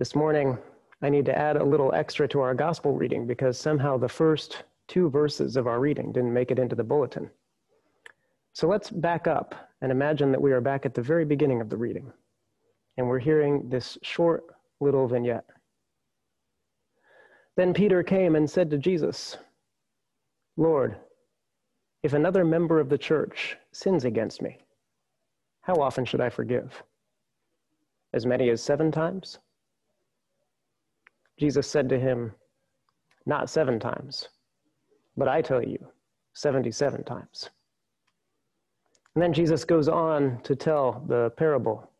This morning, I need to add a little extra to our gospel reading because somehow the first two verses of our reading didn't make it into the bulletin. So let's back up and imagine that we are back at the very beginning of the reading and we're hearing this short little vignette. Then Peter came and said to Jesus, Lord, if another member of the church sins against me, how often should I forgive? As many as seven times? Jesus said to him, Not seven times, but I tell you, 77 times. And then Jesus goes on to tell the parable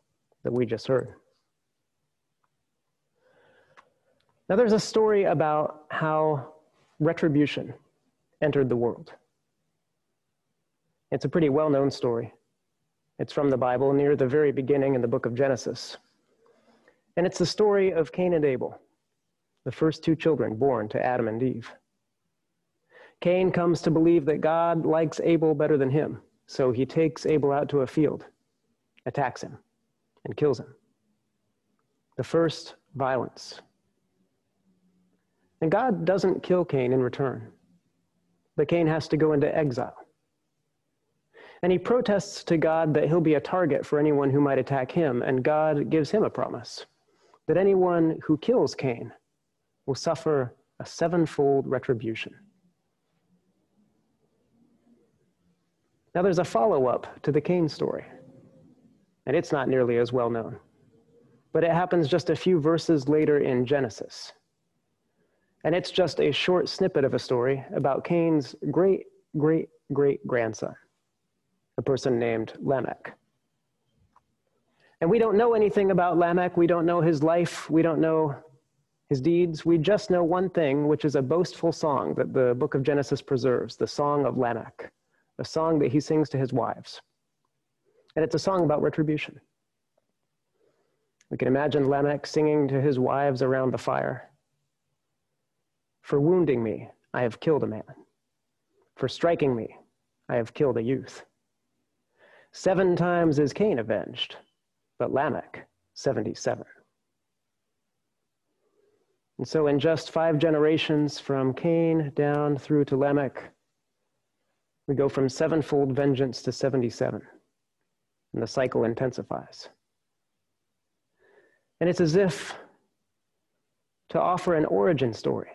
that we just heard. Now, there's a story about how retribution entered the world. It's a pretty well known story. It's from the Bible near the very beginning in the book of Genesis. And it's the story of Cain and Abel the first two children born to Adam and Eve. Cain comes to believe that God likes Abel better than him, so he takes Abel out to a field, attacks him, and kills him. The first violence. And God doesn't kill Cain in return, but Cain has to go into exile. And he protests to God that he'll be a target for anyone who might attack him, and God gives him a promise that anyone who kills Cain will suffer a sevenfold retribution. Now, there's a follow up to the Cain story, and it's not nearly as well known. But it happens just a few verses later in Genesis. And it's just a short snippet of a story about Cain's great, great, great grandson, a person named Lamech. And we don't know anything about Lamech. We don't know his life. We don't know his deeds, we just know one thing, which is a boastful song that the book of Genesis preserves, the Song of Lamech, a song that he sings to his wives. And it's a song about retribution. We can imagine Lamech singing to his wives around the fire For wounding me, I have killed a man. For striking me, I have killed a youth. Seven times is Cain avenged, but Lamech, 77. And so, in just five generations from Cain down through to Lamech, we go from sevenfold vengeance to 77, and the cycle intensifies. And it's as if to offer an origin story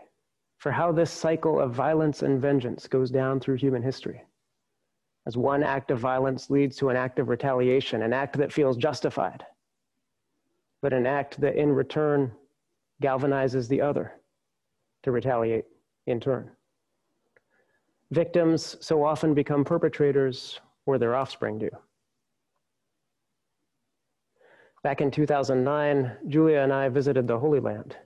for how this cycle of violence and vengeance goes down through human history. As one act of violence leads to an act of retaliation, an act that feels justified, but an act that in return galvanizes the other to retaliate in turn. Victims so often become perpetrators or their offspring do. Back in 2009, Julia and I visited the Holy Land.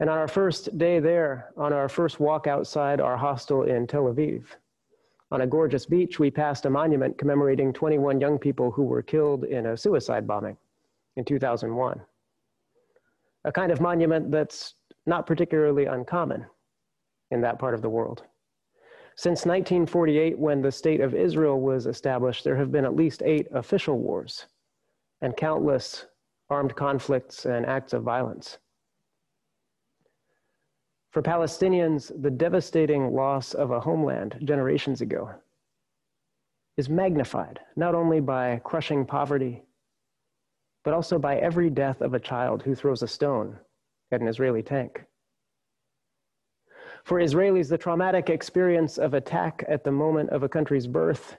And on our first day there, on our first walk outside our hostel in Tel Aviv, on a gorgeous beach, we passed a monument commemorating 21 young people who were killed in a suicide bombing in 2001 a kind of monument that's not particularly uncommon in that part of the world. Since 1948, when the State of Israel was established, there have been at least eight official wars and countless armed conflicts and acts of violence. For Palestinians, the devastating loss of a homeland generations ago is magnified not only by crushing poverty but also by every death of a child who throws a stone at an Israeli tank. For Israelis, the traumatic experience of attack at the moment of a country's birth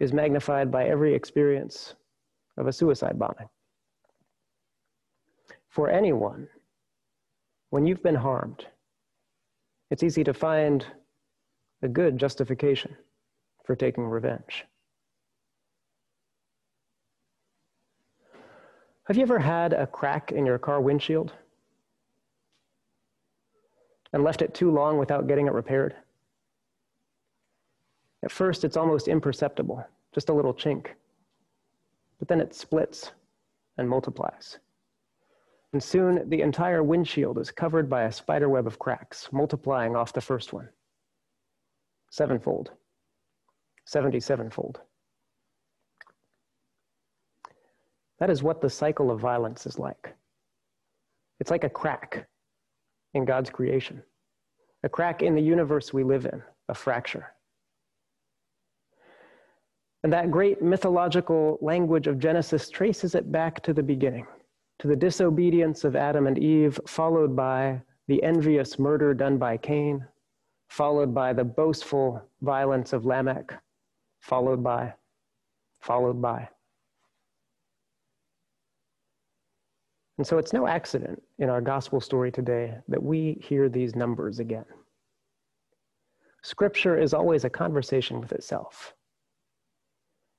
is magnified by every experience of a suicide bombing. For anyone, when you've been harmed, it's easy to find a good justification for taking revenge. Have you ever had a crack in your car windshield and left it too long without getting it repaired? At first, it's almost imperceptible, just a little chink. But then it splits and multiplies. And soon, the entire windshield is covered by a spider web of cracks, multiplying off the first one. Sevenfold, 77fold. That is what the cycle of violence is like. It's like a crack in God's creation, a crack in the universe we live in, a fracture. And that great mythological language of Genesis traces it back to the beginning, to the disobedience of Adam and Eve, followed by the envious murder done by Cain, followed by the boastful violence of Lamech, followed by, followed by. And so it's no accident in our gospel story today that we hear these numbers again. Scripture is always a conversation with itself.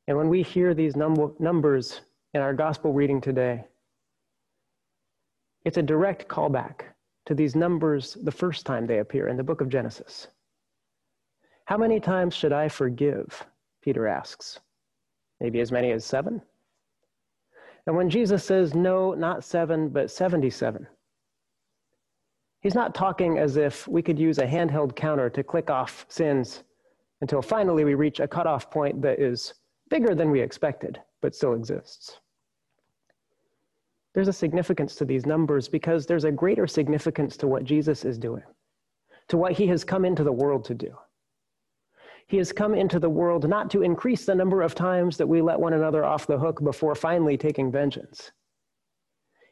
And when we hear these num- numbers in our gospel reading today, it's a direct callback to these numbers the first time they appear in the book of Genesis. How many times should I forgive? Peter asks. Maybe as many as seven? And when Jesus says, no, not seven, but 77, he's not talking as if we could use a handheld counter to click off sins until finally we reach a cutoff point that is bigger than we expected, but still exists. There's a significance to these numbers because there's a greater significance to what Jesus is doing, to what he has come into the world to do. He has come into the world not to increase the number of times that we let one another off the hook before finally taking vengeance.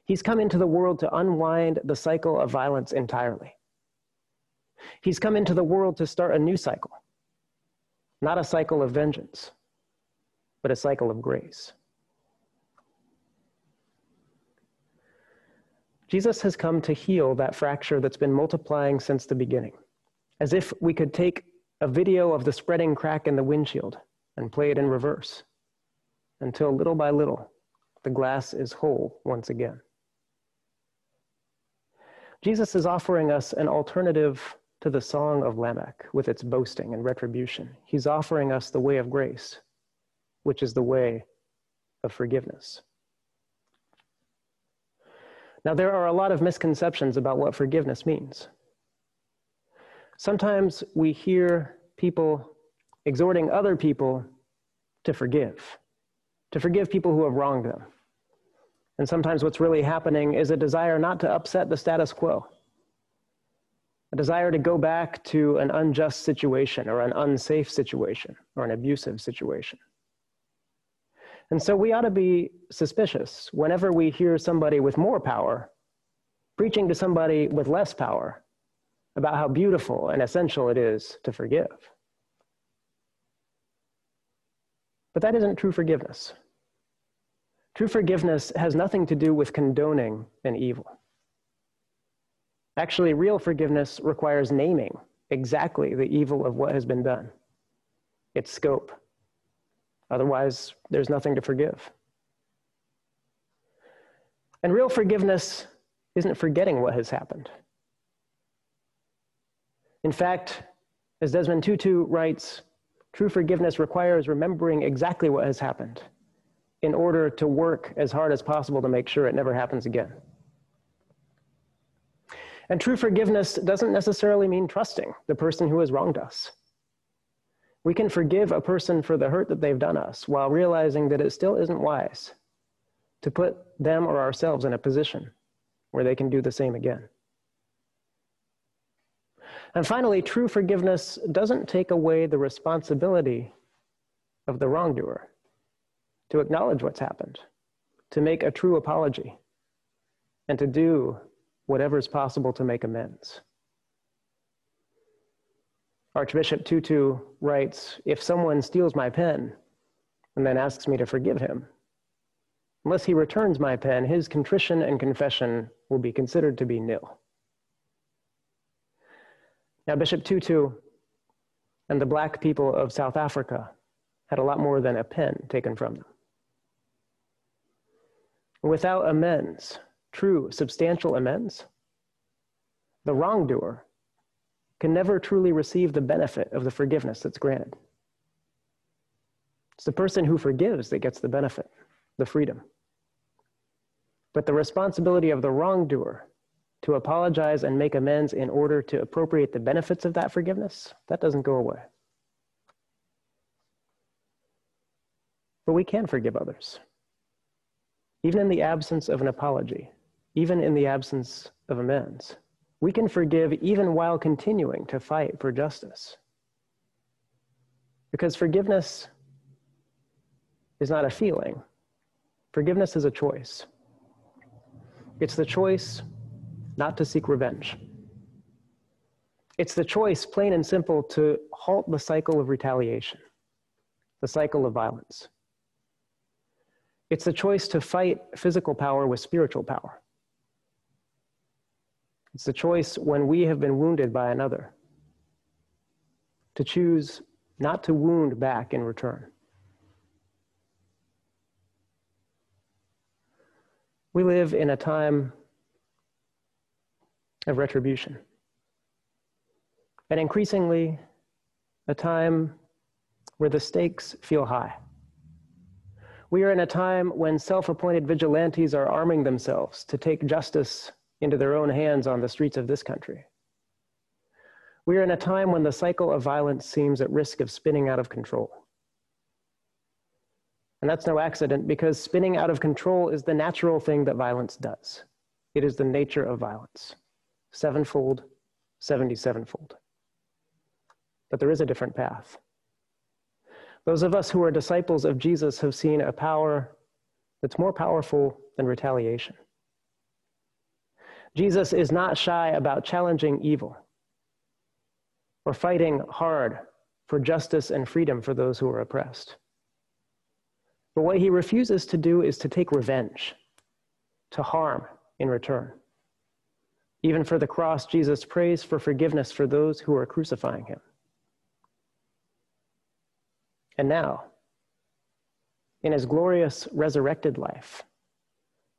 He's come into the world to unwind the cycle of violence entirely. He's come into the world to start a new cycle, not a cycle of vengeance, but a cycle of grace. Jesus has come to heal that fracture that's been multiplying since the beginning, as if we could take a video of the spreading crack in the windshield and play it in reverse until little by little the glass is whole once again. Jesus is offering us an alternative to the song of Lamech with its boasting and retribution. He's offering us the way of grace, which is the way of forgiveness. Now, there are a lot of misconceptions about what forgiveness means. Sometimes we hear people exhorting other people to forgive, to forgive people who have wronged them. And sometimes what's really happening is a desire not to upset the status quo, a desire to go back to an unjust situation or an unsafe situation or an abusive situation. And so we ought to be suspicious whenever we hear somebody with more power preaching to somebody with less power about how beautiful and essential it is to forgive. But that isn't true forgiveness. True forgiveness has nothing to do with condoning an evil. Actually, real forgiveness requires naming exactly the evil of what has been done, its scope. Otherwise, there's nothing to forgive. And real forgiveness isn't forgetting what has happened. In fact, as Desmond Tutu writes, true forgiveness requires remembering exactly what has happened in order to work as hard as possible to make sure it never happens again. And true forgiveness doesn't necessarily mean trusting the person who has wronged us. We can forgive a person for the hurt that they've done us while realizing that it still isn't wise to put them or ourselves in a position where they can do the same again. And finally, true forgiveness doesn't take away the responsibility of the wrongdoer to acknowledge what's happened, to make a true apology, and to do whatever is possible to make amends. Archbishop Tutu writes If someone steals my pen and then asks me to forgive him, unless he returns my pen, his contrition and confession will be considered to be nil. Now, Bishop Tutu and the black people of South Africa had a lot more than a pen taken from them. Without amends, true, substantial amends, the wrongdoer can never truly receive the benefit of the forgiveness that's granted. It's the person who forgives that gets the benefit, the freedom. But the responsibility of the wrongdoer to apologize and make amends in order to appropriate the benefits of that forgiveness, that doesn't go away. But we can forgive others, even in the absence of an apology, even in the absence of amends. We can forgive even while continuing to fight for justice. Because forgiveness is not a feeling, forgiveness is a choice. It's the choice not to seek revenge. It's the choice, plain and simple, to halt the cycle of retaliation, the cycle of violence. It's the choice to fight physical power with spiritual power. It's the choice when we have been wounded by another to choose not to wound back in return. We live in a time of retribution. And increasingly, a time where the stakes feel high. We are in a time when self appointed vigilantes are arming themselves to take justice into their own hands on the streets of this country. We are in a time when the cycle of violence seems at risk of spinning out of control. And that's no accident because spinning out of control is the natural thing that violence does. It is the nature of violence sevenfold, 77fold. But there is a different path. Those of us who are disciples of Jesus have seen a power that's more powerful than retaliation. Jesus is not shy about challenging evil or fighting hard for justice and freedom for those who are oppressed. But what he refuses to do is to take revenge, to harm in return. Even for the cross, Jesus prays for forgiveness for those who are crucifying him. And now, in his glorious resurrected life,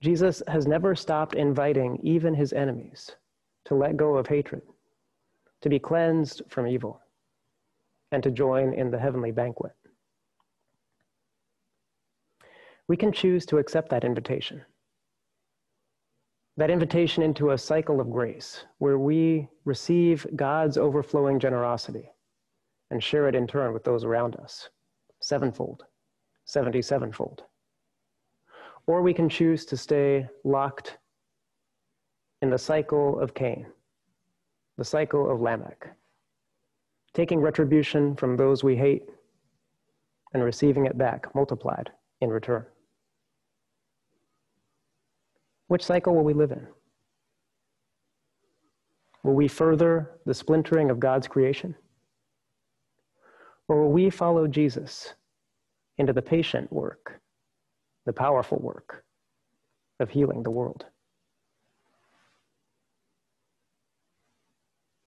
Jesus has never stopped inviting even his enemies to let go of hatred, to be cleansed from evil, and to join in the heavenly banquet. We can choose to accept that invitation that invitation into a cycle of grace where we receive God's overflowing generosity and share it in turn with those around us, sevenfold, 77fold. Or we can choose to stay locked in the cycle of Cain, the cycle of Lamech, taking retribution from those we hate and receiving it back multiplied in return. Which cycle will we live in? Will we further the splintering of God's creation? Or will we follow Jesus into the patient work, the powerful work of healing the world?